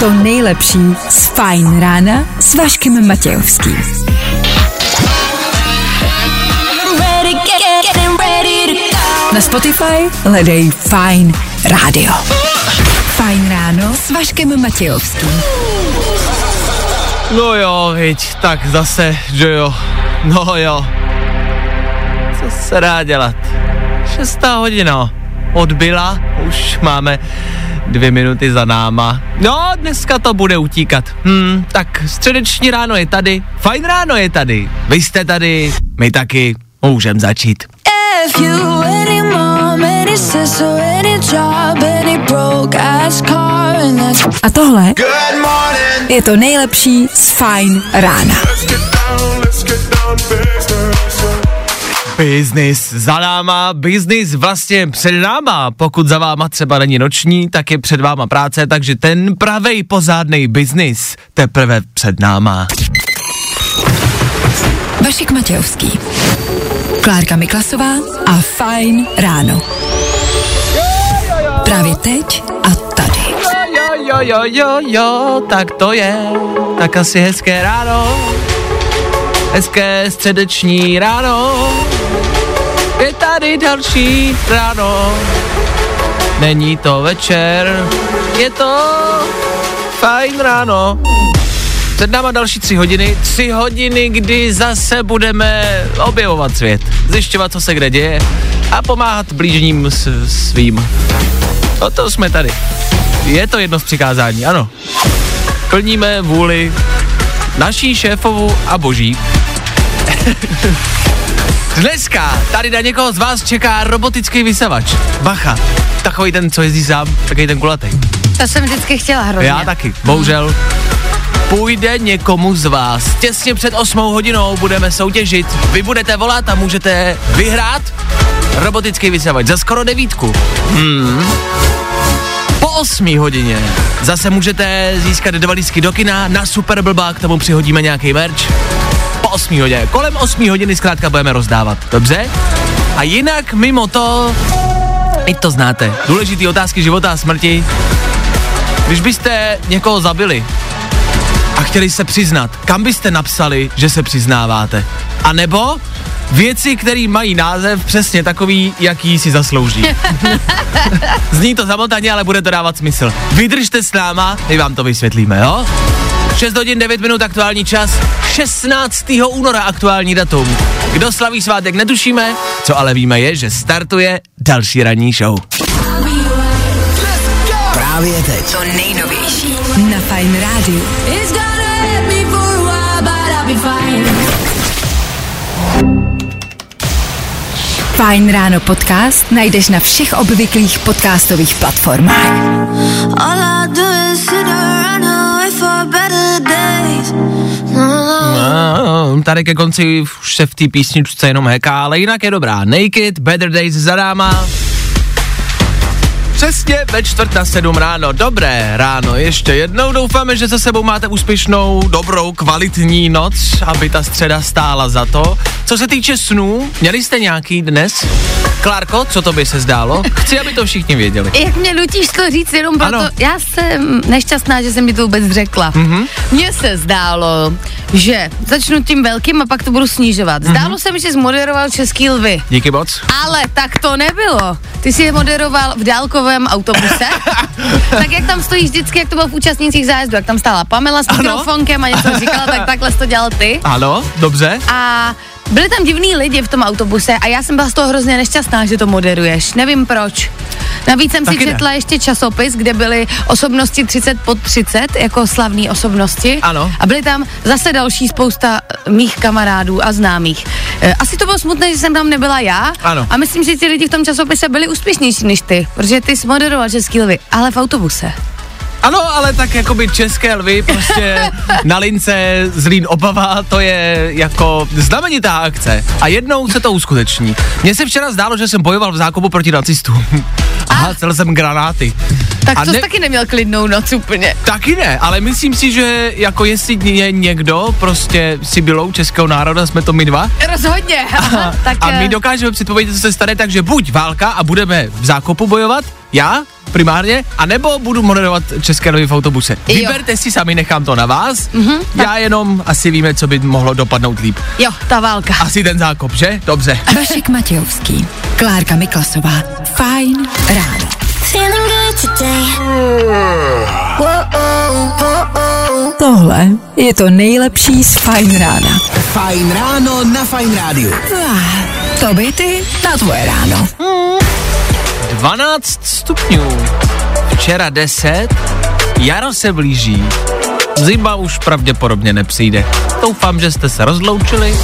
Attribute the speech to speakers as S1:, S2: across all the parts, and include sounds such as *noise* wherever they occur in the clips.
S1: to
S2: nejlepší z Fajn rána s Vaškem Matějovským. Na Spotify hledej Fajn rádio. Fajn ráno s Vaškem Matějovským.
S3: No jo, viď, tak zase, že jo. No jo. Co se dá dělat? Šestá hodina. Odbyla, už máme dvě minuty za náma. No, dneska to bude utíkat. Hm, tak středeční ráno je tady, fajn ráno je tady. Vy jste tady, my taky, můžem začít.
S1: If you any mom, any sister, any job, any broke ass car, and that's
S2: A tohle je to nejlepší z Fajn rána.
S3: Business za náma, business vlastně před náma. Pokud za váma třeba není noční, tak je před váma práce, takže ten pravej pozádnej business teprve před náma.
S2: Vašek Matějovský. Klárka Miklasová a Fajn ráno. Právě teď a tady.
S3: Jo, jo, jo, jo, jo, tak to je. Tak asi hezké ráno. Hezké středeční ráno. Tady další ráno. Není to večer, je to fajn ráno. Před náma další tři hodiny, tři hodiny, kdy zase budeme objevovat svět, zjišťovat, co se kde děje a pomáhat blížním s, svým. O to jsme tady. Je to jedno z přikázání, ano. Plníme vůli naší šéfovu a boží. *laughs* Dneska tady na někoho z vás čeká robotický vysavač. Bacha, takový ten, co jezdí sám, takový ten kulatý.
S4: To jsem vždycky chtěla hrozně.
S3: Já taky, bohužel. Půjde někomu z vás. Těsně před 8 hodinou budeme soutěžit. Vy budete volat a můžete vyhrát robotický vysavač za skoro devítku. Hmm. Po 8 hodině zase můžete získat dva lístky do kina, na Super Blba, k tomu přihodíme nějaký merch. Po 8 hodině, kolem 8 hodiny zkrátka budeme rozdávat, dobře? A jinak mimo to, i to znáte, důležitý otázky života a smrti. Když byste někoho zabili a chtěli se přiznat, kam byste napsali, že se přiznáváte? A nebo věci, které mají název přesně takový, jaký si zaslouží. *laughs* Zní to zamotaně, ale bude to dávat smysl. Vydržte s náma, my vám to vysvětlíme, jo? 6 hodin 9 minut aktuální čas, 16. února aktuální datum. Kdo slaví svátek netušíme, co ale víme je, že startuje další ranní show.
S5: Právě teď.
S2: To nejnovější na
S1: fine.
S2: Fajn ráno podcast najdeš na všech obvyklých podcastových platformách.
S1: All I do is sit around No, no.
S3: Tady ke konci už se v té písničce jenom heká, ale jinak je dobrá. Naked, Better Days za náma. Přesně ve čtvrt na sedm ráno. Dobré ráno. Ještě jednou doufáme, že za sebou máte úspěšnou, dobrou, kvalitní noc, aby ta středa stála za to. Co se týče snů, měli jste nějaký dnes? Klárko, co to by se zdálo? Chci, aby to všichni věděli. *laughs*
S4: Jak mě nutíš to říct jenom proto,
S3: Ano.
S4: já jsem nešťastná, že jsem mi to vůbec řekla.
S3: Mhm.
S4: Mm-hmm. Mně se zdálo, že začnu tím velkým a pak to budu snižovat.
S3: Mhm.
S4: Zdálo se mi, že zmoderoval Český lvy.
S3: Díky moc.
S4: Ale tak to nebylo. Ty jsi je moderoval v dálkovém autobuse. *laughs* tak jak tam stojíš vždycky, jak to bylo v účastnících zájezdu, jak tam stála Pamela s
S3: Ano.
S4: mikrofonkem a něco říkala, tak *laughs* takhle to dělal ty.
S3: Ano, dobře.
S4: A byli tam divní lidi v tom autobuse a já jsem byla z toho hrozně nešťastná, že to moderuješ. Nevím proč. Navíc jsem
S3: Taky
S4: si
S3: ne.
S4: četla ještě časopis, kde byly osobnosti 30 pod 30, jako slavní osobnosti.
S3: Ano.
S4: A byly tam zase další spousta eh, mých kamarádů a známých. Eh, Asi to bylo smutné, že jsem tam nebyla já.
S3: Ano.
S4: A myslím, že ti lidi v tom časopise byli úspěšnější než ty, protože ty jsi moderoval Český lvy, ale v autobuse.
S3: Ano, ale tak jakoby české lvy prostě *laughs* na lince Zlín Obava, to je jako znamenitá akce. A jednou se to uskuteční. Mně se včera zdálo, že jsem bojoval v zákopu proti nacistům. a házel jsem granáty.
S4: Tak
S3: A
S4: to
S3: ne-
S4: jsi taky neměl klidnou noc úplně.
S3: Taky ne, ale myslím si, že jako jestli je někdo prostě Sibylou českého národa, jsme to my dva,
S4: Rozhodně. Aha, *laughs* tak
S3: a my
S4: eh,
S3: dokážeme předpovědět, co se stane, takže buď válka a budeme v zákopu bojovat, já primárně, anebo budu moderovat České noviny v autobuse.
S4: Jo.
S3: Vyberte si sami, nechám to na vás. Mm-hmm, já jenom asi víme, co by mohlo dopadnout líp.
S4: jo, ta válka.
S3: Asi ten zákop, že? Dobře.
S2: Vašek Matějovský, Klárka Miklasová. Fajn ráno. Tohle je to nejlepší z Fajn rána.
S5: Fajn ráno na Fajn rádiu.
S2: Ah, To by ty na tvoje ráno.
S3: 12 stupňů. Včera 10. Jaro se blíží. Zima už pravděpodobně nepřijde. Doufám, že jste se rozloučili.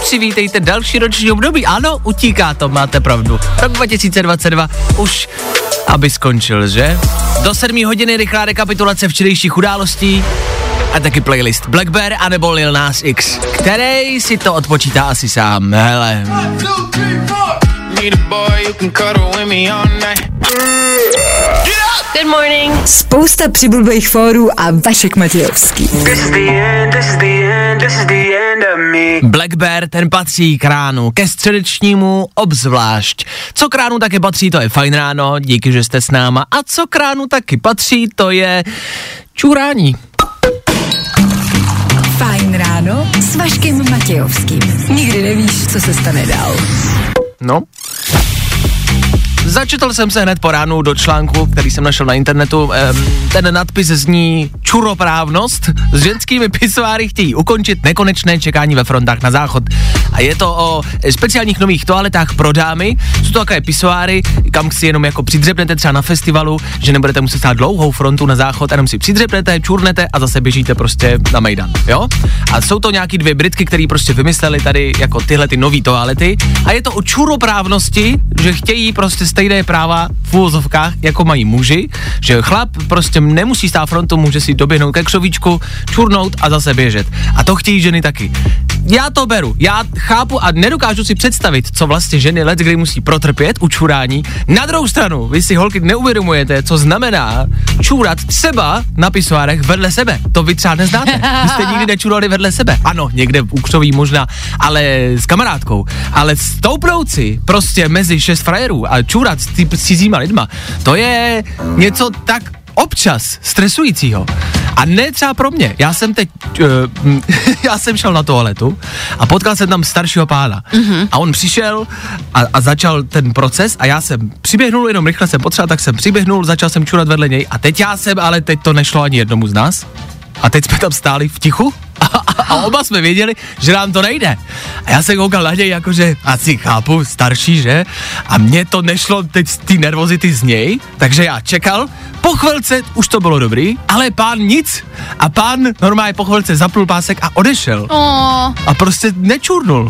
S3: Přivítejte další roční období. Ano, utíká to, máte pravdu. Rok 2022 už aby skončil, že? Do 7 hodiny rychlá rekapitulace včerejších událostí a taky playlist Black Bear anebo Lil Nas X, který si to odpočítá asi sám. Hele,
S6: Need a boy you can cuddle with me all night.
S4: Good morning.
S2: Spousta přibulbých fórů a Vašek Matějovský.
S3: Black Bear, ten patří k ránu, ke středečnímu obzvlášť. Co k ránu taky patří, to je fajn ráno, díky, že jste s náma. A co k ránu taky patří, to je čurání.
S2: Fajn ráno s Vaškem Matějovským. Nikdy nevíš, co se stane dál.
S3: No. Začetl jsem se hned po ránu do článku, který jsem našel na internetu. Ten nadpis zní Čuroprávnost. S ženskými pisoáry chtějí ukončit nekonečné čekání ve frontách na záchod. A je to o speciálních nových toaletách pro dámy. Jsou to takové pisoáry, kam si jenom jako přidřepnete třeba na festivalu, že nebudete muset stát dlouhou frontu na záchod, jenom si přidřepnete, čurnete a zase běžíte prostě na Mejdan, jo? A jsou to nějaký dvě Britky, které prostě vymysleli tady jako tyhle ty nové toalety a je to o čuroprávnosti, že chtějí prostě stejné práva v úvozovkách, jako mají muži, že chlap prostě nemusí stát frontu, může si doběhnout ke křovíčku, čurnout a zase běžet. A to chtějí ženy taky. Já to beru, já chápu a nedokážu si představit, co vlastně ženy let, kdy musí protrpět u čurání. Na druhou stranu, vy si holky neuvědomujete, co znamená čůrat třeba na pisoárech vedle sebe. To vy třeba neznáte. Vy jste nikdy nečurali vedle sebe. Ano, někde v křoví možná, ale s kamarádkou. Ale stoupnout si prostě mezi šest frajerů a ty- s cizíma lidma, to je něco tak občas stresujícího. A ne třeba pro mě. Já jsem teď, uh, *laughs* já jsem šel na toaletu a potkal jsem tam staršího pána. Mm-hmm. A on přišel a, a začal ten proces a já jsem přiběhnul, jenom rychle jsem potřeboval, tak jsem přiběhnul, začal jsem čurat vedle něj a teď já jsem, ale teď to nešlo ani jednomu z nás. A teď jsme tam stáli v tichu a, oba jsme věděli, že nám to nejde. A já jsem koukal na něj, jakože asi chápu, starší, že? A mně to nešlo teď z té nervozity z něj, takže já čekal, po chvilce už to bylo dobrý, ale pán nic. A pán normálně po chvilce zapnul pásek a odešel.
S4: O,
S3: A prostě nečurnul.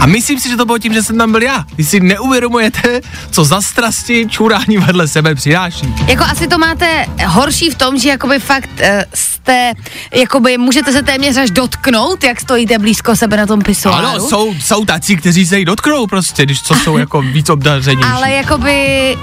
S3: A myslím si, že to bylo tím, že jsem tam byl já. Vy si neuvědomujete, co za strasti čurání vedle sebe přináší.
S4: jako asi to máte horší v tom, že jakoby fakt uh, jste, jakoby můžete se téměř až dotknout, jak stojíte blízko sebe na tom pisoáru.
S3: Ano, jsou, jsou tací, kteří se jí dotknou prostě, když co jsou jako víc obdařenější.
S4: Ale jakoby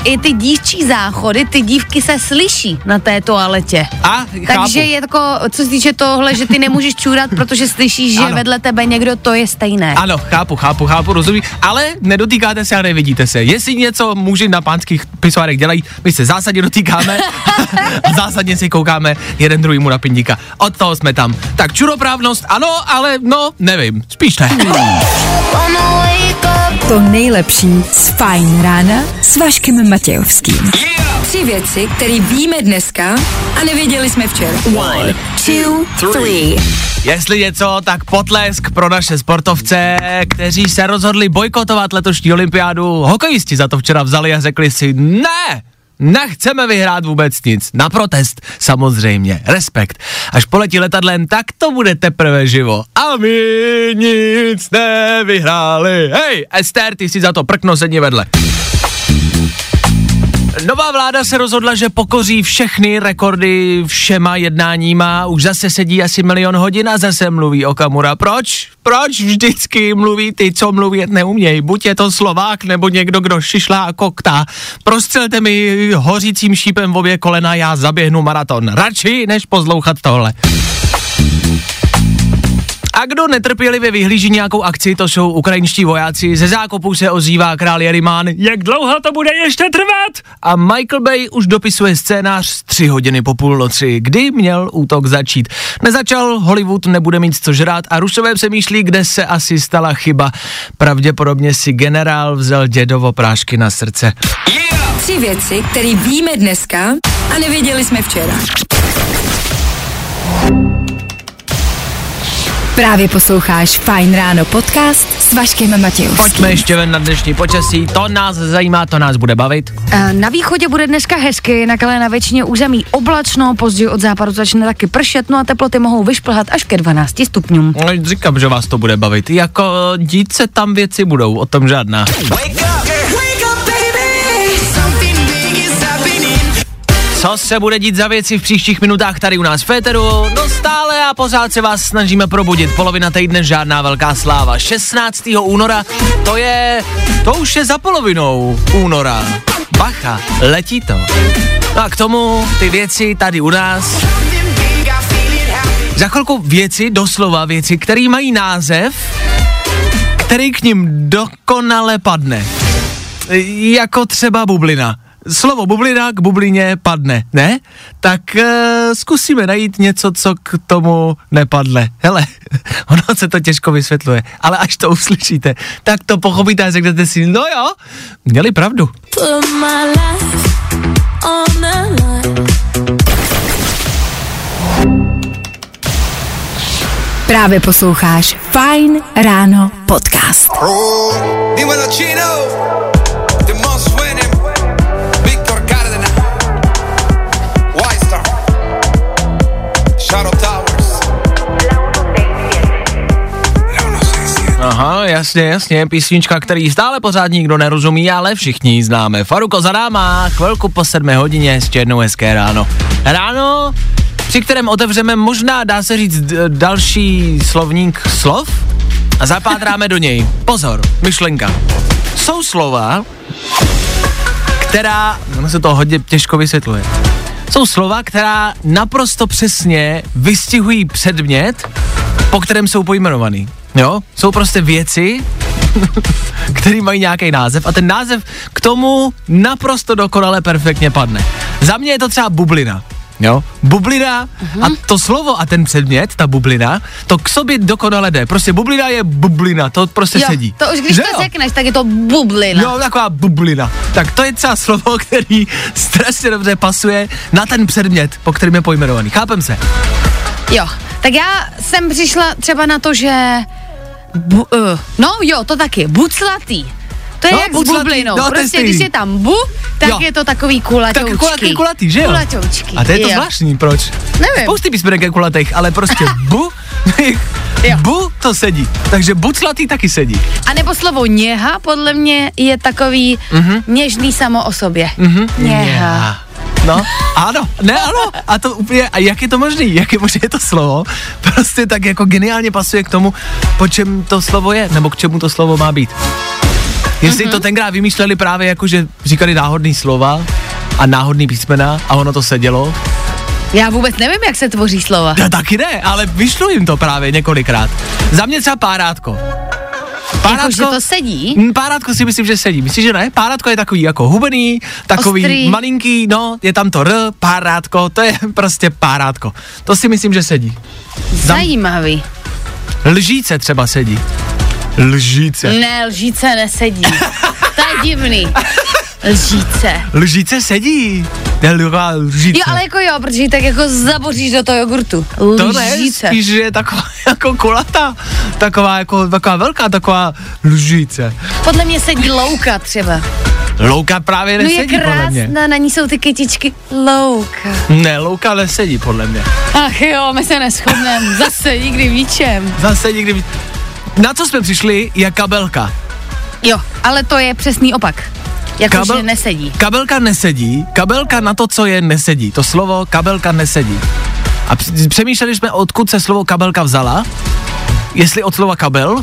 S4: i ty dívčí záchody, ty dívky se slyší na té toaletě.
S3: A, chápu.
S4: Takže je jako, co se týče tohle, že ty nemůžeš čůrat, protože slyšíš, že
S3: Ano.
S4: vedle tebe někdo, to je stejné.
S3: Ano, chápu, chápu, chápu, rozumím, ale nedotýkáte se a nevidíte se. Jestli něco muži na pánských pisoárech dělají, my se zásadně dotýkáme *laughs* a zásadně si koukáme jeden druhýmu na pindíka. Od toho jsme tam. Tak čuroprávnost, ano, ale no, nevím, spíš ne.
S2: To nejlepší z Fajn rána s Vaškem Matějovským. Tři věci, které víme dneska a nevěděli jsme včera. One, two, three.
S3: Jestli něco, tak potlesk pro naše sportovce, kteří se rozhodli bojkotovat letošní olympiádu. Hokejisti za to včera vzali a řekli si ne, nechceme vyhrát vůbec nic. Na protest, samozřejmě, respekt. Až poletí letadlem, tak to bude teprve živo. A my nic nevyhráli. Hej, Ester, ty si za to prkno sedni vedle. Nová vláda se rozhodla, že pokoří všechny rekordy všema jednáníma. Už zase sedí asi milion hodin a zase mluví o Kamura. Proč? Proč vždycky mluví ty, co mluvit neumějí? Buď je to Slovák, nebo někdo, kdo šišlá a koktá. Prostřelte mi hořícím šípem v obě kolena, já zaběhnu maraton. Radši, než pozlouchat tohle. Kdo netrpělivě vyhlíží nějakou akci, to jsou ukrajinští vojáci. Ze zákopů se ozývá král Jerimán. Jak dlouho to bude ještě trvat? A Michael Bay už dopisuje scénář z tři hodiny po půlnoci, kdy měl útok začít. Nezačal, Hollywood nebude mít co žrát a Rusové přemýšlí, kde se asi stala chyba. Pravděpodobně si generál vzal dědovo prášky na srdce.
S2: Tři věci, které víme dneska a nevěděli jsme včera. Právě posloucháš Fine Ráno podcast s Vaškem Matějovským.
S3: Pojďme ještě ven na dnešní počasí, to nás zajímá, to nás bude bavit.
S4: A Na východě bude dneska hezky, jinak ale na většině území oblačno, později od západu začne taky pršet, no a teploty mohou vyšplhat až ke 12 stupňům.
S3: No, říkám, že vás to bude bavit. Jako dít se tam věci budou, o tom žádná. Co se bude dít za věci v příštích minutách tady u nás v Féteru? No stále a pořád se vás snažíme probudit. Polovina týdne žádná velká sláva. 16. února, to je, to už je za polovinou února. Bacha, letí to. No a k tomu ty věci tady u nás. Za chvilku věci, doslova věci, které mají název, který k ním dokonale padne. Jako třeba bublina. Slovo bublina k bublině padne, ne? Tak uh, zkusíme najít něco, co k tomu nepadne. Hele, *laughs* ono se to těžko vysvětluje, ale až to uslyšíte, tak to pochopíte a řeknete si, no jo, měli pravdu.
S2: Právě posloucháš Fine Ráno podcast.
S7: Dímelo
S3: jasně, jasně, písnička, který stále pořád nikdo nerozumí, ale všichni ji známe. Faruko za náma, chvilku po sedmé hodině, ještě jednou hezké ráno. Ráno, při kterém otevřeme možná, dá se říct, další slovník slov a zapátráme do něj. Pozor, myšlenka. Jsou slova, která, ono se to hodně těžko vysvětluje, jsou slova, která naprosto přesně vystihují předmět, po kterém jsou pojmenovaný. Jo? Jsou prostě věci, *laughs* který mají nějaký název a ten název k tomu naprosto dokonale perfektně padne. Za mě je to třeba bublina. Jo? Bublina a to slovo a ten předmět, ta bublina, to k sobě dokonale jde. Prostě bublina je bublina, to prostě
S4: Jo,
S3: sedí.
S4: to už když
S3: Že
S4: to
S3: jo?
S4: řekneš, tak je to bublina.
S3: No, taková bublina. Tak to je třeba slovo, který strašně dobře pasuje na ten předmět, po kterým je pojmenovaný. Chápem se?
S4: Jo, tak já jsem přišla třeba na to, že... Bu, uh, no jo, to taky, buclatý. To je
S3: No,
S4: jak s
S3: buclatý,
S4: bublinou.
S3: no,
S4: prostě když je tam bu, tak
S3: Jo.
S4: je to takový kulatoučký.
S3: Tak kulatý, kulatý, že jo?
S4: Kulatoučký.
S3: A to je to
S4: jo.
S3: zvláštní, proč?
S4: Nevím.
S3: Spousty písmenek je kulatých, ale prostě *laughs* bu,
S4: Jo.
S3: bu to sedí. Takže buclatý taky sedí.
S4: A nebo slovo něha, podle mě je takový mm-hmm. něžný samo o sobě. Mm-hmm. Něha.
S3: No, ano, ne, ano, a to úplně, a jak je to možný, jak je možné to slovo, prostě tak jako geniálně pasuje k tomu, po čem to slovo je, nebo k čemu to slovo má být. Jestli mm-hmm. to tenkrát vymýšleli právě jako, že říkali náhodný slova a náhodný písmena a ono to sedělo,
S4: Já vůbec nevím, jak se tvoří slova.
S3: já taky ne, ale vyšlo jim to právě několikrát. Za mě třeba párátko.
S4: Jako, že to sedí?
S3: Mm, Párátko si myslím, že sedí. Myslíš, že ne? Párátko je takový jako hubený, takový
S4: Ostrý.
S3: malinký, no, je tam to R, párátko, to je *laughs* prostě párátko. To si myslím, že sedí.
S4: Zajímavý.
S3: Lžíce třeba sedí. Lžíce.
S4: Ne, lžíce nesedí. *laughs* to je divný. Lžíce.
S3: Lžíce sedí. Lžá, lžíce.
S4: Jo, ale jako jo, protože ji tak jako zaboříš do toho jogurtu.
S3: to ne,
S4: Lžíce.
S3: spíš, že je taková *laughs* jako kulatá, taková jako, taková velká, taková lžíce.
S4: Podle mě sedí louka třeba.
S3: Louka právě
S4: No je
S3: nesedí, podle mě.
S4: krásná, na ní jsou ty kytičky. Louka.
S3: Ne, louka nesedí, podle mě.
S4: Ach jo, my se neschodneme. Zase nikdy v ničem.
S3: Zase nikdy... víc- Na co jsme přišli, je kabelka.
S4: Jo, ale to je přesný opak. Jakože nesedí.
S3: Kabelka nesedí, kabelka na to, co je, nesedí. To slovo kabelka nesedí. A přemýšleli jsme, odkud se slovo kabelka vzala, jestli od slova kabel,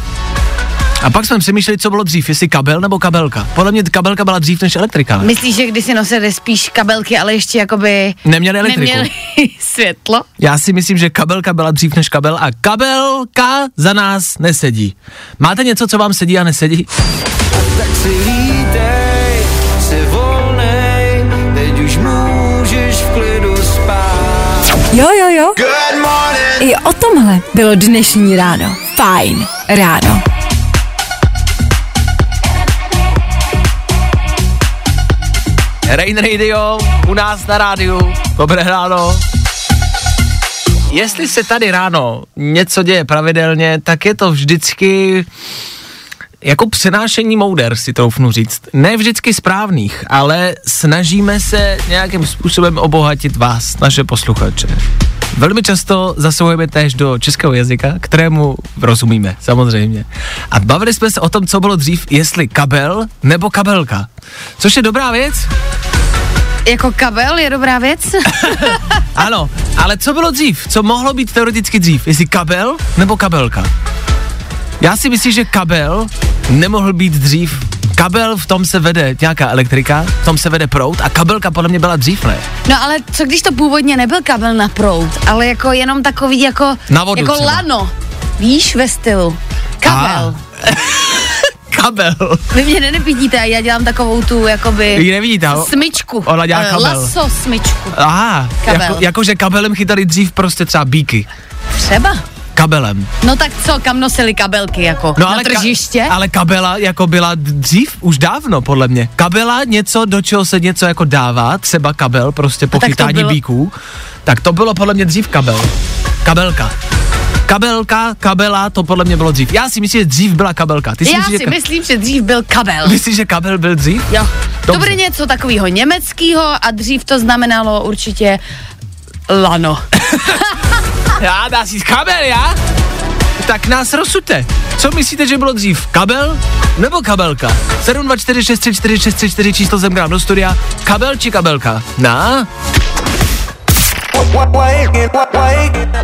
S3: a pak jsme přemýšleli, co bylo dřív, jestli kabel nebo kabelka. Podle mě kabelka byla dřív než elektrika. Ne?
S4: Myslíš, že když si nosili spíš kabelky, ale ještě jakoby
S3: Neměli elektriku.
S4: neměli *laughs* světlo?
S3: Já si myslím, že kabelka byla dřív než kabel a kabelka za nás nesedí. Máte něco, co vám sedí a nesedí?
S8: Tak si volnej, teď už můžeš v klidu spát.
S2: Jo, jo, jo.
S7: Good morning.
S2: I o tomhle bylo dnešní ráno. Fajn ráno.
S3: Rain Radio u nás na rádiu. Dobré ráno. Jestli se tady ráno něco děje pravidelně, tak je to vždycky jako přenášení mouder, si troufnu říct. Ne vždycky správných, ale snažíme se nějakým způsobem obohatit vás, naše posluchače. Velmi často zasahujeme též do českého jazyka, kterému rozumíme, samozřejmě. A bavili jsme se o tom, co bylo dřív, jestli kabel nebo kabelka. Což je dobrá věc,
S4: Jako kabel je dobrá věc? *laughs*
S3: ano, ale co bylo dřív? Co mohlo být teoreticky dřív? Jestli kabel nebo kabelka? Já si myslím, že kabel nemohl být dřív. Kabel, v tom se vede nějaká elektrika, v tom se vede prout a kabelka podle mě byla dřív, ne?
S4: No ale co když to původně nebyl kabel na prout, ale jako jenom takový jako,
S3: Na vodu
S4: jako
S3: třeba.
S4: lano. Víš, ve stylu. Kabel. *laughs*
S3: Kabel.
S4: Vy mě nenevidíte, a já dělám takovou tu, jakoby,
S3: Ji nevidíte, ho?
S4: smyčku.
S3: Ona dělá
S4: Eh,
S3: kabel.
S4: Laso smyčku.
S3: Aha,
S4: Kabel.
S3: jako, jakože kabelem chytali dřív prostě třeba bíky.
S4: Třeba.
S3: Kabelem.
S4: No tak co, kam nosili kabelky, jako
S3: No
S4: na
S3: ale,
S4: tržiště?
S3: ale kabela jako byla dřív, už dávno, podle mě. Kabela něco, do čeho se něco jako dává, třeba kabel, prostě po
S4: to
S3: chytání
S4: bylo-
S3: bíků, tak to bylo podle mě dřív kabel. Kabelka. Kabelka, kabela, to podle mě bylo dřív. Já si myslím, že dřív byla kabelka. Ty si
S4: Já
S3: myslíš,
S4: si
S3: že ka-
S4: myslím, že dřív byl kabel.
S3: Myslíš, že kabel byl dřív?
S4: Jo. To
S3: Dobře.
S4: bude něco takového německého a dřív to znamenalo určitě lano. *laughs*
S3: Já, dá si kabel, já? Tak nás rozsuďte. Co myslíte, že bylo dřív? Kabel nebo kabelka? 724634634 číslo k nám do studia. Kabel či kabelka? Na?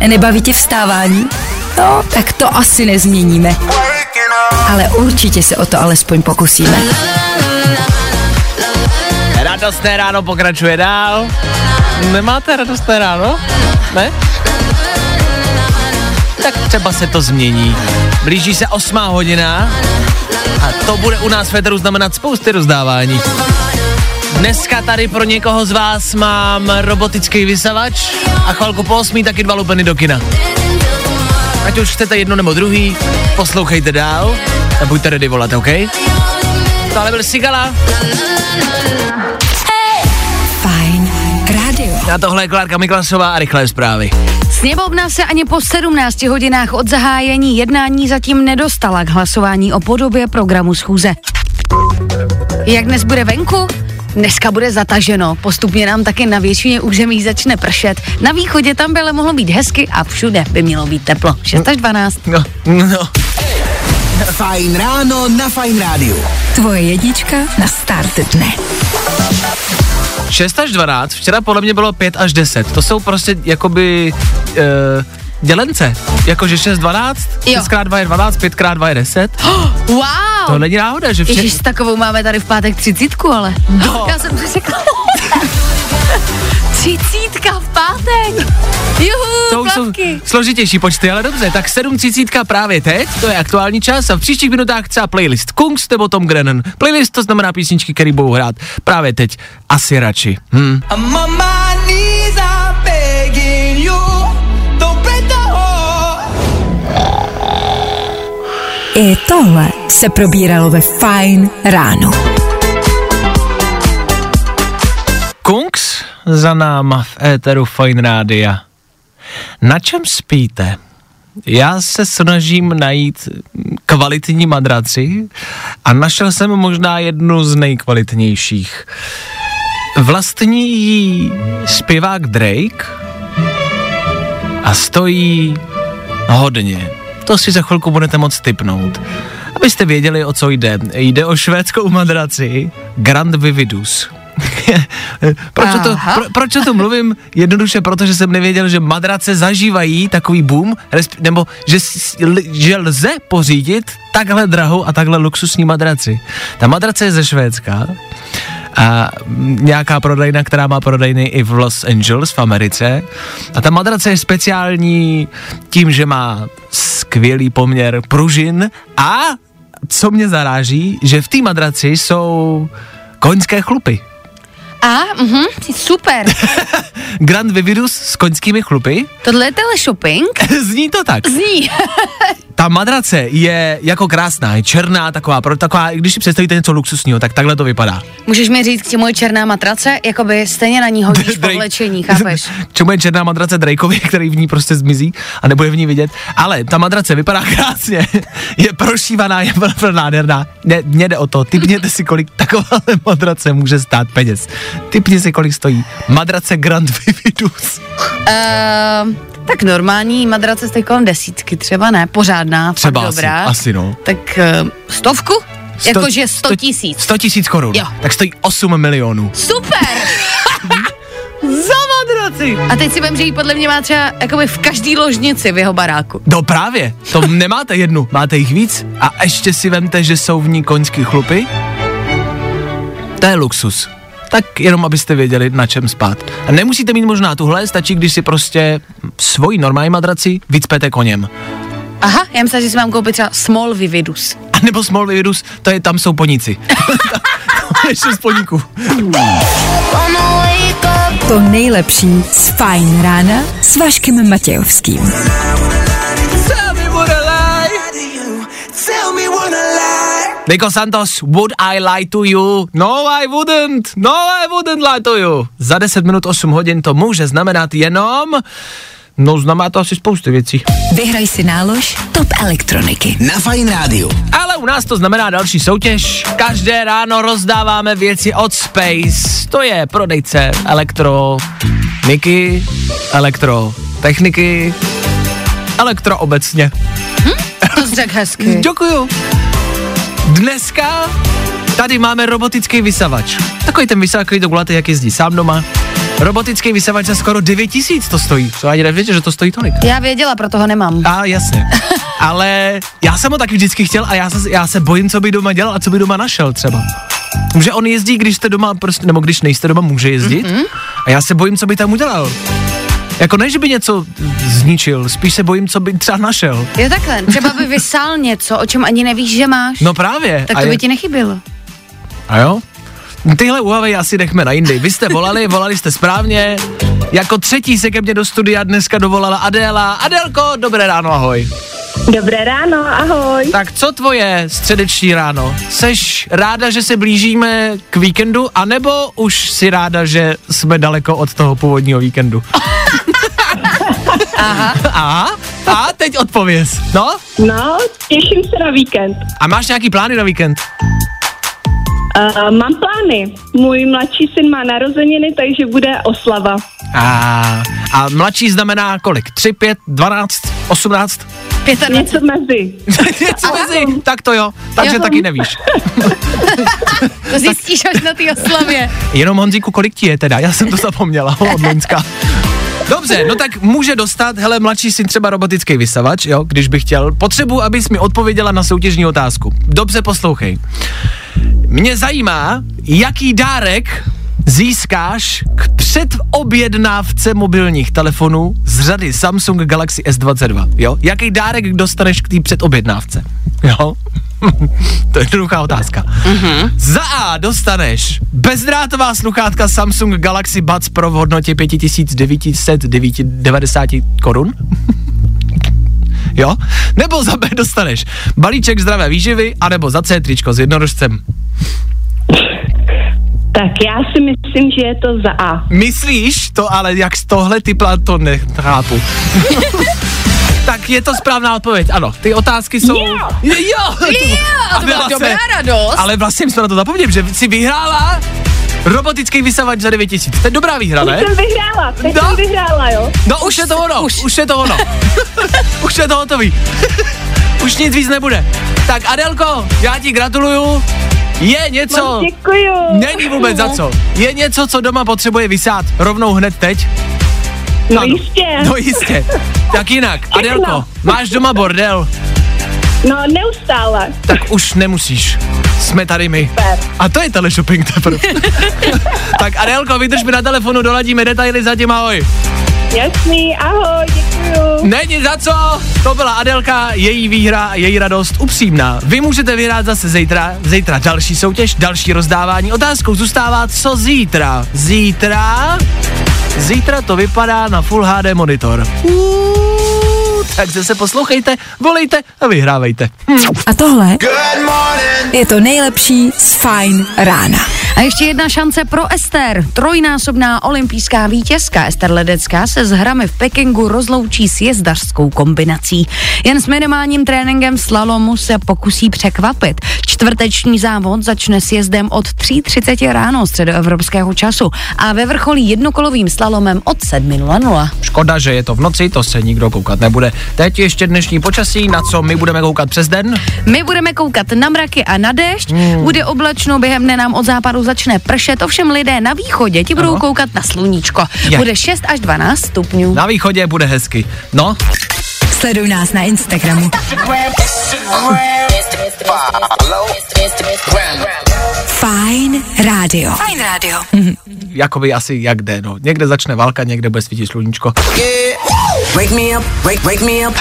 S2: Nebaví tě vstávání? No, tak to asi nezměníme. Ale určitě se o to alespoň pokusíme.
S3: Radostné ráno pokračuje dál. Nemáte radostné ráno? Ne? Tak třeba se to změní. Blíží se osmá hodina a to bude u nás v znamenat spousty rozdávání. Dneska tady pro někoho z vás mám robotický vysavač a chvilku po osmí taky dva lupeny do kina. Ať už chcete jedno nebo druhý, poslouchejte dál a buďte ready volat, OK? Tohle byl Sigala.
S2: Fajn rádio.
S3: A tohle je Klárka Miklasová a rychlé zprávy.
S4: Sněmovna se ani po 17 hodinách od zahájení jednání zatím nedostala k hlasování o podobě programu schůze. Jak dnes bude venku? Dneska bude zataženo, postupně nám taky na většině území začne pršet. Na východě tam by ale mohlo být hezky a všude by mělo být teplo. 6 až 12.
S3: No, no.
S5: Fajn ráno na Fajn rádiu.
S2: Tvoje jednička na start dne.
S3: 6 až 12, včera podle mě bylo 5 až 10. To jsou prostě jakoby uh, dělence. Jakože 6, 12,
S4: Jo.
S3: 6 krát 2 je 12, 5 krát 2 je 10. *gasps*
S4: Wow!
S3: To není náhoda, že včera...
S4: Ježíš, s takovou máme tady v pátek třicítku, ale.
S3: No.
S4: Já jsem to řekla. *laughs* Třicítka v pátek. Juhu,
S3: To už jsou složitější počty, ale dobře, tak 7 třicítka právě teď, to je aktuální čas a v příštích minutách třeba playlist Kungs nebo Tom Grennan. Playlist to znamená písničky, které budou hrát právě teď asi radši. Hm.
S2: I tohle se probíralo ve Fajn ráno.
S3: Kungs za náma v éteru Fine Rádia. Na čem spíte? Já se snažím najít kvalitní madraci a našel jsem možná jednu z nejkvalitnějších. Vlastní jí zpěvák Drake a stojí hodně. To si za chvilku budete moct typnout. Abyste věděli, o co jde. Jde o švédskou madraci Grand Vividus. *laughs* proč, o to, pro, proč o tom mluvím? Jednoduše proto, že jsem nevěděl, že madrace zažívají takový boom, resp, nebo že, že lze pořídit takhle drahou a takhle luxusní madraci. Ta madrace je ze Švédska a nějaká prodejna, která má prodejny i v Los Angeles v Americe. A ta madrace je speciální tím, že má skvělý poměr pružin a co mě zaráží, že v té madraci jsou koňské chlupy.
S4: A, mhm, super. *laughs*
S3: Grand Vividus s koňskými chlupy.
S4: Tohle je teleshopping? *laughs*
S3: Zní to tak.
S4: Zní. *laughs*
S3: Ta madrace je jako krásná, je černá, taková, pro, taková, když si představíte něco luxusního, tak takhle to vypadá.
S4: Můžeš mi říct, k čemu je černá matrace? Jakoby stejně na ní hodíš *laughs* po vlečení, chápeš? *laughs*
S3: K čemu je černá madrace Drakeovi, *laughs* který v ní prostě zmizí a nebude v ní vidět. Ale ta madrace vypadá krásně, je prošívaná, je velmi nádherná. Ne, mně jde o to, typněte si, kolik taková madrace může stát peněz. Typně si, kolik stojí. Madrace Grand Vividus.
S4: Uh, tak normální madrace stojí kolem desítky, třeba ne, pořádná,
S3: Třeba
S4: fakt
S3: asi,
S4: dobrá.
S3: asi no.
S4: Tak uh, stovku? Jakože sto tisíc.
S3: 100 tisíc korun.
S4: Jo.
S3: Tak stojí 8 milionů.
S4: Super! *laughs*
S3: Za madraci!
S4: A teď si vím, že ji podle mě má třeba jakoby v každý ložnici v jeho baráku.
S3: No právě, to nemáte jednu, máte jich víc a ještě si vemte, že jsou v ní koňský chlupy. To je luxus. Tak jenom abyste věděli, na čem spát. A nemusíte mít možná tuhle, stačí, když si prostě svoji normální madraci vycpete koněm.
S4: Aha, já myslím, že si mám koupit třeba Small Vividus. *laughs*
S3: A nebo small virus, to je, tam jsou poníci. to je šest poníků.
S2: To nejlepší z Fajn rána s Vaškem Matějovským.
S3: Nico Santos, would I lie to you? No, I wouldn't. No, I wouldn't lie to you. Za 10 minut 8 hodin to může znamenat jenom... No, znamená to asi spousty věcí.
S2: Vyhraj si nálož Top elektroniky.
S5: Na Fajn rádiu.
S3: Ale u nás to znamená další soutěž. Každé ráno rozdáváme věci od Space. To je prodejce elektroniky, elektrotechniky, elektro obecně.
S4: To jsi řekl hezky. *laughs*
S3: Děkuju. Dneska tady máme robotický vysavač. Takový ten vysavač, který to gulatý, jak jezdí sám doma. Robotický vysavač za skoro 9 tisíc to stojí. Co ani nevíte, že to stojí tolik.
S4: Já věděla, proto ho nemám.
S3: A jasně. Ale já jsem ho taky vždycky chtěl a já se, já se bojím, co by doma dělal a co by doma našel třeba. Že on jezdí, když jste doma, prostě, nebo když nejste doma, může jezdit. Mm-hmm. A já se bojím, co by tam udělal. Jako ne, že by něco zničil, spíš se bojím, co by třeba našel.
S4: Je takhle, třeba by vysál něco, o čem ani nevíš, že máš.
S3: No právě.
S4: tak
S3: a
S4: to by
S3: je-
S4: ti nechybilo.
S3: A jo? Tyhle úhavy asi nechme na jindy. Vy jste volali, volali jste správně. Jako třetí se ke mně do studia dneska dovolala Adéla. Adélko, dobré ráno, ahoj.
S9: Dobré ráno, ahoj.
S3: Tak co tvoje středeční ráno? Seš ráda, že se blížíme k víkendu, anebo už si ráda, že jsme daleko od toho původního víkendu? *laughs*
S4: Aha.
S3: Aha, a teď odpověz. No?
S9: No, těším se na víkend.
S3: A máš nějaký plány na víkend?
S9: Uh, mám plány. Můj mladší syn má narozeniny, takže bude oslava.
S3: A, a mladší znamená kolik? 3, 5, 12, 18?
S4: 25.
S9: Něco mezi. *laughs*
S3: Něco mezi, tak to jo, takže
S4: Jo.
S3: taky nevíš. *laughs*
S4: To zjistíš až na té oslavě.
S3: Jenom Honzíku, kolik ti je teda? Já jsem to zapomněla, *laughs* od Loňska. Dobře, no tak může dostat, hele, mladší syn třeba robotický vysavač, jo, když bych chtěl. Potřebuji, abys mi odpověděla na soutěžní otázku. Dobře poslouchej. Mě zajímá, jaký dárek získáš k předobjednávce mobilních telefonů z řady Samsung Galaxy S22, jo? Jaký dárek dostaneš k té předobjednávce, jo? *laughs* to je jednoduchá otázka. Mm-hmm. Za A dostaneš bezdrátová sluchátka Samsung Galaxy Buds Pro v hodnotě 5990 korun. Jo? Nebo za B dostaneš balíček zdravé výživy, anebo za C tričko s jednorožcem.
S9: Tak já si myslím, že je to za A.
S3: Myslíš to, ale jak z tohle typla to nechápu. *laughs* tak je to správná odpověď, ano. Ty otázky jsou...
S9: Jo.
S3: Jo! jo!
S4: to byla
S3: vlastně-
S4: dobrá radost.
S3: Ale vlastně jsme na to zapomněli, že jsi vyhrála robotický vysavač za 9000. To je dobrá výhra,
S9: Už
S3: ne?
S9: jsem vyhrála, teď
S3: No.
S9: jsem vyhrála, jo.
S3: No už je to ono, už,
S4: už.
S3: už je to ono. *laughs* už je to hotový. Už nic víc nebude. Tak Adelko, já ti gratuluju. Je něco,
S9: Moc děkuju.
S3: není vůbec za co. Je něco, co doma potřebuje vysát rovnou hned teď?
S9: No
S3: Ano.
S9: jistě.
S3: No jistě. Tak jinak, Adelko, máš doma bordel?
S9: No neustále.
S3: Tak už nemusíš. Jsme tady my. A to je teleshopping teprve. *laughs* tak Adelko, vydrž mi na telefonu, doladíme detaily, zatím ahoj.
S9: Jasný, ahoj, děkuju.
S3: Není za co, to byla Adelka, její výhra její radost upřímná. Vy můžete vyhrát zase zítra, zítra další soutěž, další rozdávání. Otázkou zůstává, co zítra. Zítra, zítra to vypadá na Full HD monitor. Uuu, takže se poslouchejte, volejte a vyhrávejte. Hm.
S2: A tohle je to nejlepší z Fine rána.
S4: A ještě jedna šance pro Ester. Trojnásobná olympijská vítězka Ester Ledecká se s hrami v Pekingu rozloučí s jezdařskou kombinací. Jen s minimálním tréninkem slalomu se pokusí překvapit. Čtvrteční závod začne s jezdem od 3.30 ráno středoevropského času a ve vrcholí jednokolovým slalomem od 7.00.
S3: Škoda, že je to v noci, to se nikdo koukat nebude. Teď ještě dnešní počasí, na co my budeme koukat přes den.
S4: My budeme koukat na mraky a na déšť,
S3: Hmm.
S4: bude oblačno, během dne nám od západu začne pršet, ovšem lidé na východě ti budou
S3: Ano.
S4: koukat na sluníčko.
S3: Je.
S4: Bude 6 až 12 stupňů.
S3: Na východě bude hezky. No,
S2: Sleduj nás na Instagramu. Fine Radio. Fine Radio.
S3: jakoby asi jak jde, no. Někde začne válka, někde bude svítit sluníčko.
S5: Wake me up, wake, wake me up.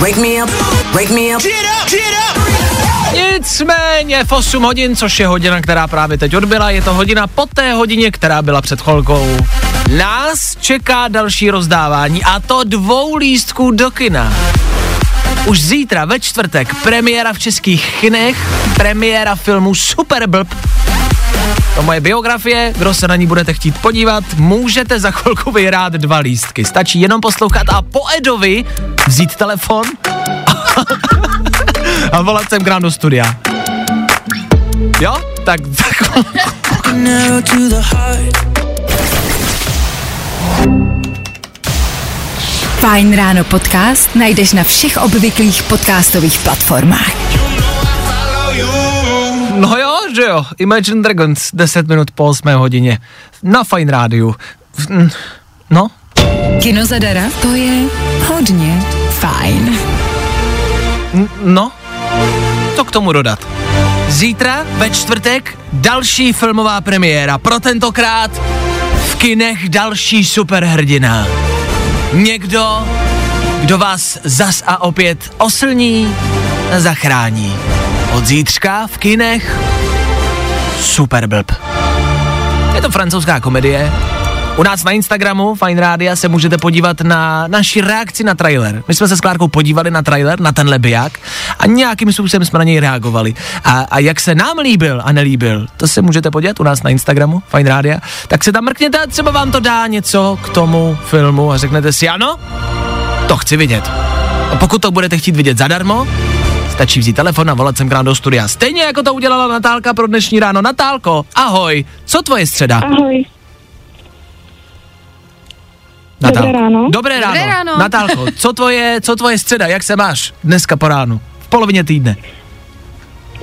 S5: Wake me up, wake me up.
S3: Nicméně v 8 hodin, což je hodina, která právě teď odbyla, je to hodina po té hodině, která byla před chvilkou. Nás čeká další rozdávání a to dvou lístků do kina. Už zítra ve čtvrtek premiéra v českých kinech, premiéra filmu Super Blb. To moje biografie, kdo se na ní budete chtít podívat, můžete za chvilku vyhrát dva lístky. Stačí jenom poslouchat a po Edovi vzít telefon *laughs* *laughs* a volat sem k nám do studia. Jo? Tak *laughs*
S2: Fine Ráno podcast najdeš na všech obvyklých podcastových platformách.
S3: No jo, že jo. Imagine Dragons, 10 minut po 8 hodině. Na Fine Rádiu. Mm, No,
S2: Kino zadara, to je hodně fajn.
S3: no. Co k tomu dodat? Zítra ve čtvrtek další filmová premiéra. Pro tentokrát v kinech další superhrdina. Někdo, kdo vás zas a opět oslní a zachrání. Od zítřka v kinech Superblb. Je to francouzská komedie. U nás na Instagramu Fine Rádia se můžete podívat na naši reakci na trailer. My jsme se s Klárkou podívali na trailer, na tenhle biják a nějakým způsobem jsme na něj reagovali. A, a jak se nám líbil a nelíbil, to se můžete podívat u nás na Instagramu Fine Rádia. Tak se tam mrkněte a třeba vám to dá něco k tomu filmu a řeknete si ano, to chci vidět. A pokud to budete chtít vidět zadarmo, stačí vzít telefon a volat sem k nám do studia. Stejně jako to udělala Natálka pro dnešní ráno. Natálko, ahoj, co tvoje středa?
S9: Ahoj.
S3: Natálko.
S9: Dobré ráno.
S3: Dobré ráno.
S4: Dobré ráno.
S3: Natálko, co tvoje, co tvoje středa, jak se máš dneska po ránu? V polovině týdne.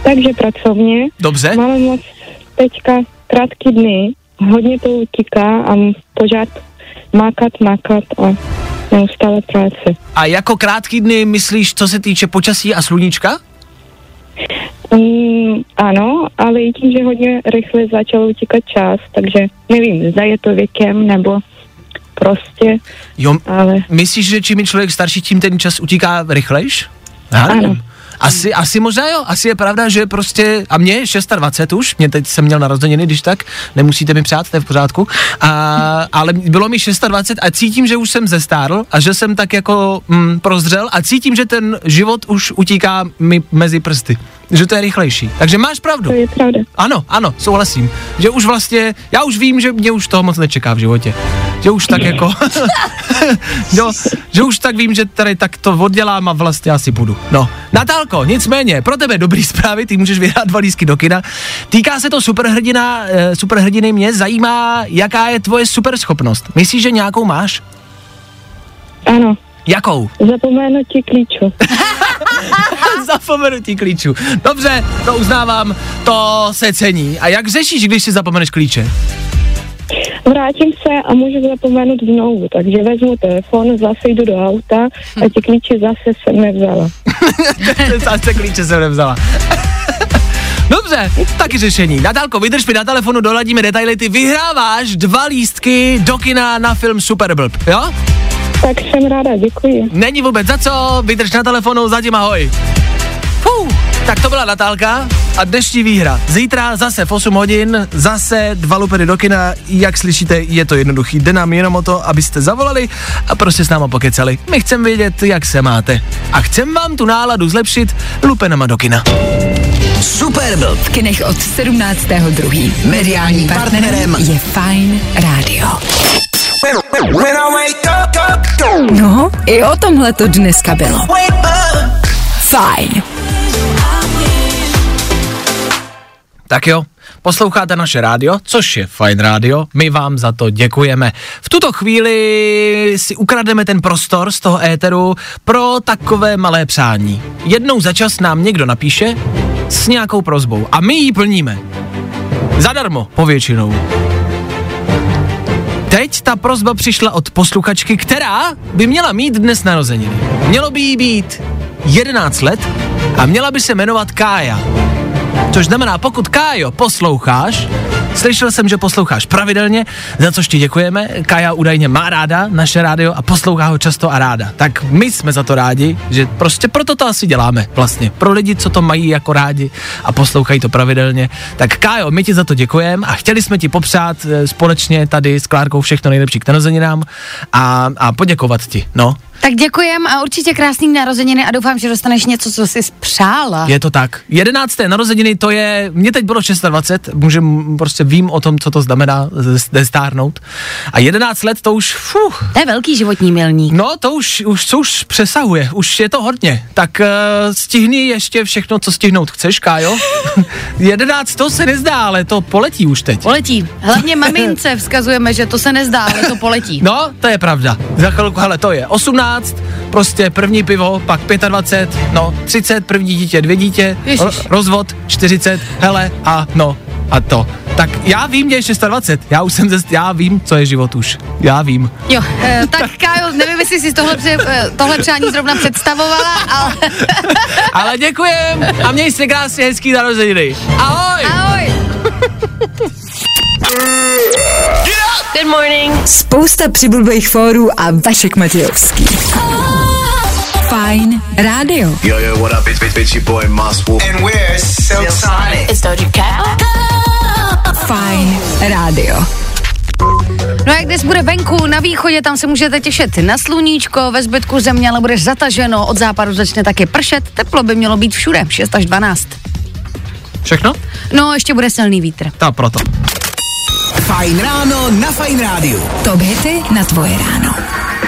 S9: Takže pracovně.
S3: Dobře?
S9: Máme moc teďka krátký dny. Hodně to utíká a pořád mákat, mákat a neustále práce.
S3: A jako krátký dny myslíš, co se týče počasí a sluníčka?
S9: Mm, ano, ale i tím, že hodně rychle začal utíkat čas, takže nevím, zda je to věkem nebo prostě,
S3: Jo,
S9: ale
S3: myslíš, že čím je člověk starší, tím ten čas utíká rychlejš? Já
S9: Ano.
S3: Asi, asi možná jo, asi je pravda, že prostě, a mě je 26 už, mě teď jsem měl narozeniny, když tak, nemusíte mi přát, to je v pořádku, a, ale bylo mi 26 a cítím, že už jsem zestárl a že jsem tak jako mm, prozřel a cítím, že ten život už utíká mi mezi prsty, že to je rychlejší. Takže máš pravdu.
S9: to je pravda.
S3: Ano, ano, souhlasím. Že už vlastně, já už vím, že mě už toho moc nečeká v životě. Že už tak jako, *laughs* *laughs* jo, že už tak vím, že tady tak to oddělám a vlastně asi půjdu. No, Natálko, nicméně, pro tebe dobrý zprávy, ty můžeš vyhrát dva lístky do kina. Týká se to superhrdina, eh, superhrdiny, mě zajímá, jaká je tvoje superschopnost. Myslíš, že nějakou máš?
S9: Ano,
S3: Jakou?
S9: Zapomenutí klíču. *laughs*
S3: Zapomenutí klíčů. Dobře, to uznávám, to se cení. A jak řešíš, když si zapomeneš klíče?
S9: Vrátím se a můžu zapomenout znovu, takže vezmu telefon, zase jdu do auta a ti klíče zase jsem nevzala. *laughs*
S3: Zase klíče jsem nevzala. *laughs* Dobře, taky řešení. Natálko, vydrž mi na telefonu, doladíme detaily, ty vyhráváš dva lístky do kina na film Superblb, jo?
S9: Tak jsem ráda, děkuji.
S3: Není vůbec za co, vydrž na telefonu, zatím ahoj. Fuh, tak to byla Natálka a dnešní výhra. Zítra zase v 8 hodin, zase dva lupery do kina, jak slyšíte, je to jednoduchý. Jde nám jenom o to, abyste zavolali a prostě s náma pokecali. My chceme vědět, jak se máte. A chcem vám tu náladu zlepšit lupenama do kina.
S5: Superblb.
S2: V kinech od 17.2. Mediální partnerem je Fine Radio. No, i o tomhle to dneska bylo. Fajn.
S3: Tak jo, posloucháte naše rádio, což je fajn rádio, my vám za to děkujeme. V tuto chvíli si ukradneme ten prostor z toho éteru pro takové malé přání. Jednou za čas nám někdo napíše s nějakou prozbou a my ji plníme. Zadarmo, povětšinou. Teď ta prozba přišla od posluchačky, která by měla mít dnes narozeniny. Mělo by jí být 11 let a měla by se jmenovat Kája. Což znamená, pokud Kájo posloucháš, slyšel jsem, že posloucháš pravidelně, za což ti děkujeme. Kája údajně má ráda naše rádio a poslouchá ho často a ráda. Tak my jsme za to rádi, že prostě proto to asi děláme vlastně. Pro lidi, co to mají jako rádi a poslouchají to pravidelně. Tak Kájo, my ti za to děkujeme a chtěli jsme ti popřát eh, společně tady s Klárkou všechno nejlepší k narozeninám a, a poděkovat ti, no.
S4: Tak děkujem a určitě krásný narozeniny a doufám, že dostaneš něco, co jsi přála.
S3: Je to tak. 11. narozeniny to je, mě teď bylo 26, můžem, prostě vím o tom, co to znamená zestárnout. A 11 let to už, fuh,
S4: To je velký životní milník.
S3: no to už, už, co už přesahuje, už je to hodně. Tak uh, stihni ještě všechno, co stihnout chceš, Kájo. *laughs* 11 to se nezdá, ale to poletí už teď.
S4: Poletí. Hlavně *laughs* mamince vzkazujeme, že to se nezdá, ale to poletí.
S3: No, to je pravda. Za chvilku, hele, to je 18, prostě první pivo, pak 25, no, 30, první dítě, dvě dítě,
S4: Ježiš.
S3: ro- rozvod, 40, hele, a no, a to. Tak já vím, že je 26, já už jsem ze, já vím, co je život už. Já vím.
S4: Jo, eh, tak Kájo, nevím, jestli jsi tohle, pře, eh, tohle přání zrovna představovala, ale *laughs*
S3: Ale děkujem a měj se krásně hezký narozeniny. Ahoj!
S4: ahoj. *laughs*
S2: Good morning. Spousta přibulbých fórů a Vašek Matějovský. Fajn Radio.
S7: Yo, yo, what up? It's, it's, it's your boy Wolf. And we're Silk Sonic.
S2: It's Doja Cat. Fajn Radio.
S4: No jak dnes bude venku, na východě, tam se můžete těšit na sluníčko, ve zbytku země ale bude zataženo, od západu začne taky pršet, teplo by mělo být všude, 6 až 12.
S3: Všechno?
S4: No, ještě bude silný vítr.
S3: Ta proto.
S5: Fajn ráno na Fajn rádiu.
S2: Top hity na tvoje ráno.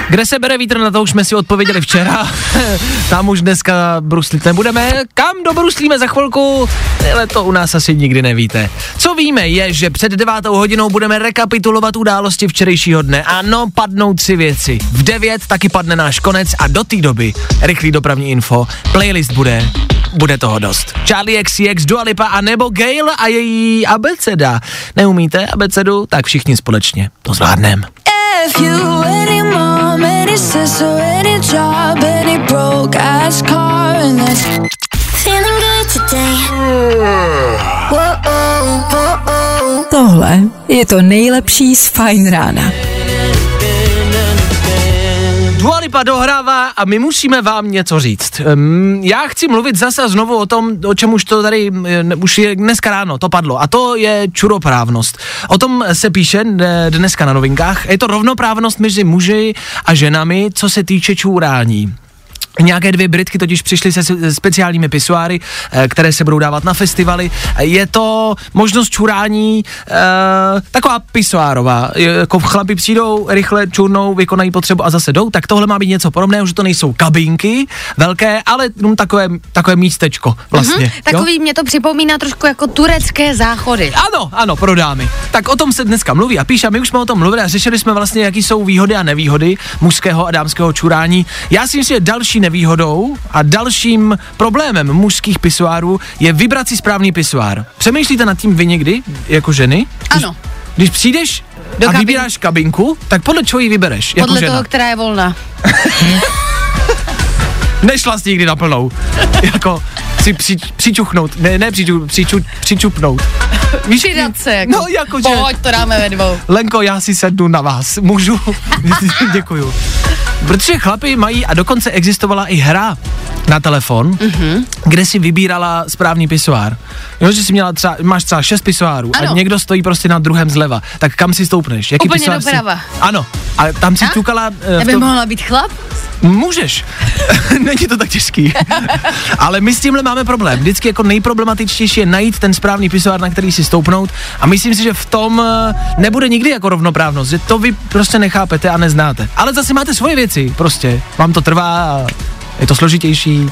S3: Kde se bere vítr, na to už jsme si odpověděli včera. *laughs* Tam už dneska bruslit nebudeme. Kam dobruslíme za chvilku? Ale to u nás asi nikdy nevíte. Co víme je, že před devátou hodinou budeme rekapitulovat události včerejšího dne. Ano, padnou tři věci. V devět taky padne náš konec a do té doby rychlý dopravní info. Playlist bude bude toho dost. Charlie XCX, Dua Lipa a nebo Gail a její abeceda. Neumíte abecedu? Tak všichni společně to zvládneme.
S1: If you any mom, any sister, any job, any broke ass car, and that's feeling good today. Whoa, whoa, whoa.
S2: Tohle je to nejlepší z Fajn rána.
S3: Dua Lipa dohrává a my musíme vám něco říct. Já chci mluvit zase znovu o tom, o čem už to tady už je dneska ráno, to padlo. A to je čuroprávnost. O tom se píše dneska na novinkách. Je to rovnoprávnost mezi muži a ženami, co se týče čůrání. Nějaké dvě Britky totiž přišly se speciálními pisuáry, eh, které se budou dávat na festivaly. Je to možnost čurání, eh, taková pisuárová. Jako chlapi přijdou, rychle čurnou, vykonají potřebu a zase jdou. Tak tohle má být něco podobného, že to nejsou kabinky velké, ale jenom takové, takové místečko vlastně.
S4: Mhm, takový mě to připomíná trošku jako turecké záchody.
S3: Ano, ano, pro dámy. Tak o tom se dneska mluví a píše, a my už jsme o tom mluvili a řešili jsme vlastně, jaký jsou výhody a nevýhody mužského a dámského čurání. Já si myslím, že další nevýhodou a dalším problémem mužských pisuárů je vybrat si správný pisuár. Přemýšlíte nad tím vy někdy, jako ženy? Když,
S4: Ano.
S3: Když přijdeš
S4: Do
S3: a
S4: kabin-
S3: vybíráš kabinku, tak podle čeho ji vybereš? Jako
S4: Podle
S3: žena.
S4: toho, která je volná. *laughs*
S3: Nešla jsi nikdy na plnou. *laughs* jako si při, přičuchnout, ne, ne přiču, přiču, přičupnout. Víš,
S4: Přidat se jako.
S3: No, jakože...
S4: Pojď, to dáme ve dvou.
S3: Lenko, já si sednu na vás. Můžu? *laughs* Děkuju. Protože chlapi mají, a dokonce existovala i hra na telefon,
S4: Mhm.
S3: mm-hmm. kde si vybírala správný pisoár. Jo, že si měla třeba, máš třeba šest pisoárů
S4: Ano.
S3: a někdo stojí prostě na druhém zleva. Tak kam si stoupneš? Jaký
S4: Úplně
S3: pisoár si-
S4: doprava.
S3: Ano. A tam si
S4: A?
S3: ťukala...
S4: Aby
S3: tom-
S4: mohla být chlap?
S3: Můžeš. *laughs* Není to tak těžký. *laughs* Ale my s tímhle máme problém. Vždycky jako nejproblematičtější je najít ten správný pisoár, na který si stoupnout. A myslím si, že v tom eh, nebude nikdy jako rovnoprávnost, že to vy prostě nechápete a neznáte. Ale zase máte svoje věci, prostě. Vám to trvá a je to složitější.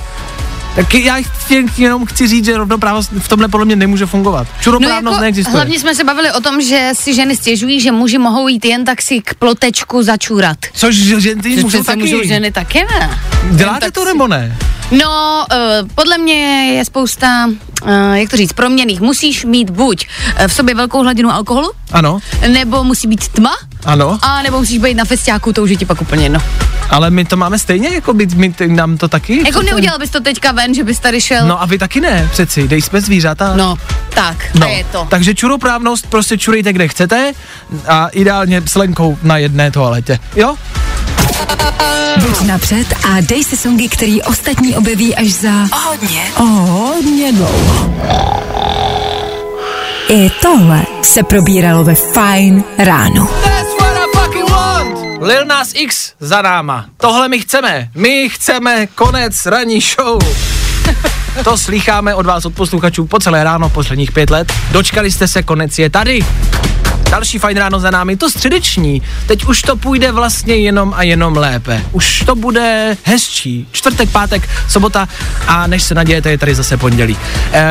S3: Tak já chci, jenom chci říct, že rovnoprávnost v tomhle podle mě nemůže fungovat. Čuroprávnost neexistuje.
S4: No jako hlavně jsme se bavili o tom, že si ženy stěžují, že muži mohou jít jen tak si k plotečku začurat.
S3: Což že ty
S4: Což
S3: můžou taky.
S4: můžou ženy taky ne.
S3: Děláte to nebo ne?
S4: No, uh, podle mě je spousta, uh, jak to říct, proměných. Musíš mít buď uh, v sobě velkou hladinu alkoholu,
S3: Ano,
S4: nebo musí být tma,
S3: ano.
S4: a nebo musíš být na festiáku, to už je ti pak úplně jedno.
S3: Ale my to máme stejně, jako by, my, ty, nám to taky.
S4: Jako neudělal bys to teďka ven, že bys tady šel.
S3: No a vy taky ne, přeci, dej jsme zvířata.
S4: no tak,
S3: No,
S4: a je to.
S3: takže čuroprávnost prostě čurejte kde chcete a ideálně s Lenkou na jedné toaletě. Jo?
S2: Buď napřed a dej si songy, který ostatní objeví až za
S1: Hodně.
S2: hodně dlouho. I tohle se probíralo ve Fine ráno.
S3: Lil Nas X za náma. Tohle my chceme. My chceme konec ranní show. *laughs* To slycháme od vás, od posluchačů, po celé ráno, posledních pět let. Dočkali jste se, konec je tady. Další fajn ráno za námi, to středeční. Teď už to půjde vlastně jenom a jenom lépe. Už to bude hezčí. Čtvrtek, pátek, sobota a než se nadějete, je tady zase pondělí. E,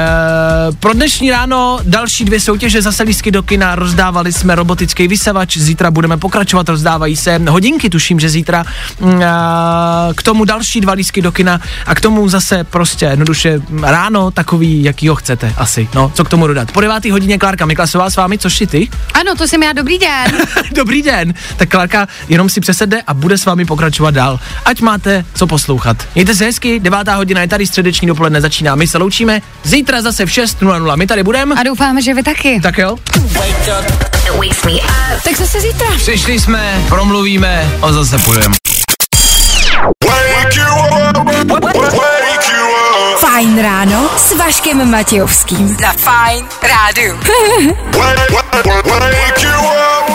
S3: pro dnešní ráno další dvě soutěže, zase lístky do kina, rozdávali jsme robotický vysavač, zítra budeme pokračovat, rozdávají se hodinky, tuším, že zítra. Mm, a k tomu další dva lístky do kina a k tomu zase prostě jednoduše ráno takový, jaký ho chcete asi. No, co k tomu dodat. Po devátý hodině Klárka Miklasová s vámi, což si ty?
S4: Ano, to jsem já, dobrý den. *laughs*
S3: Dobrý den. Tak Klárka jenom si přesedne a bude s vámi pokračovat dál. Ať máte co poslouchat. Mějte se hezky, devátá hodina je tady, středeční dopoledne začíná. My se loučíme. Zítra zase v 6.00. My tady budeme.
S4: A doufáme, že vy taky.
S3: Tak jo.
S2: Tak zase zítra.
S3: Přišli jsme, promluvíme a zase půjdeme.
S2: Fajn ráno s Vaškem Matějovským. Na Fajn rádu.
S10: Wake you up.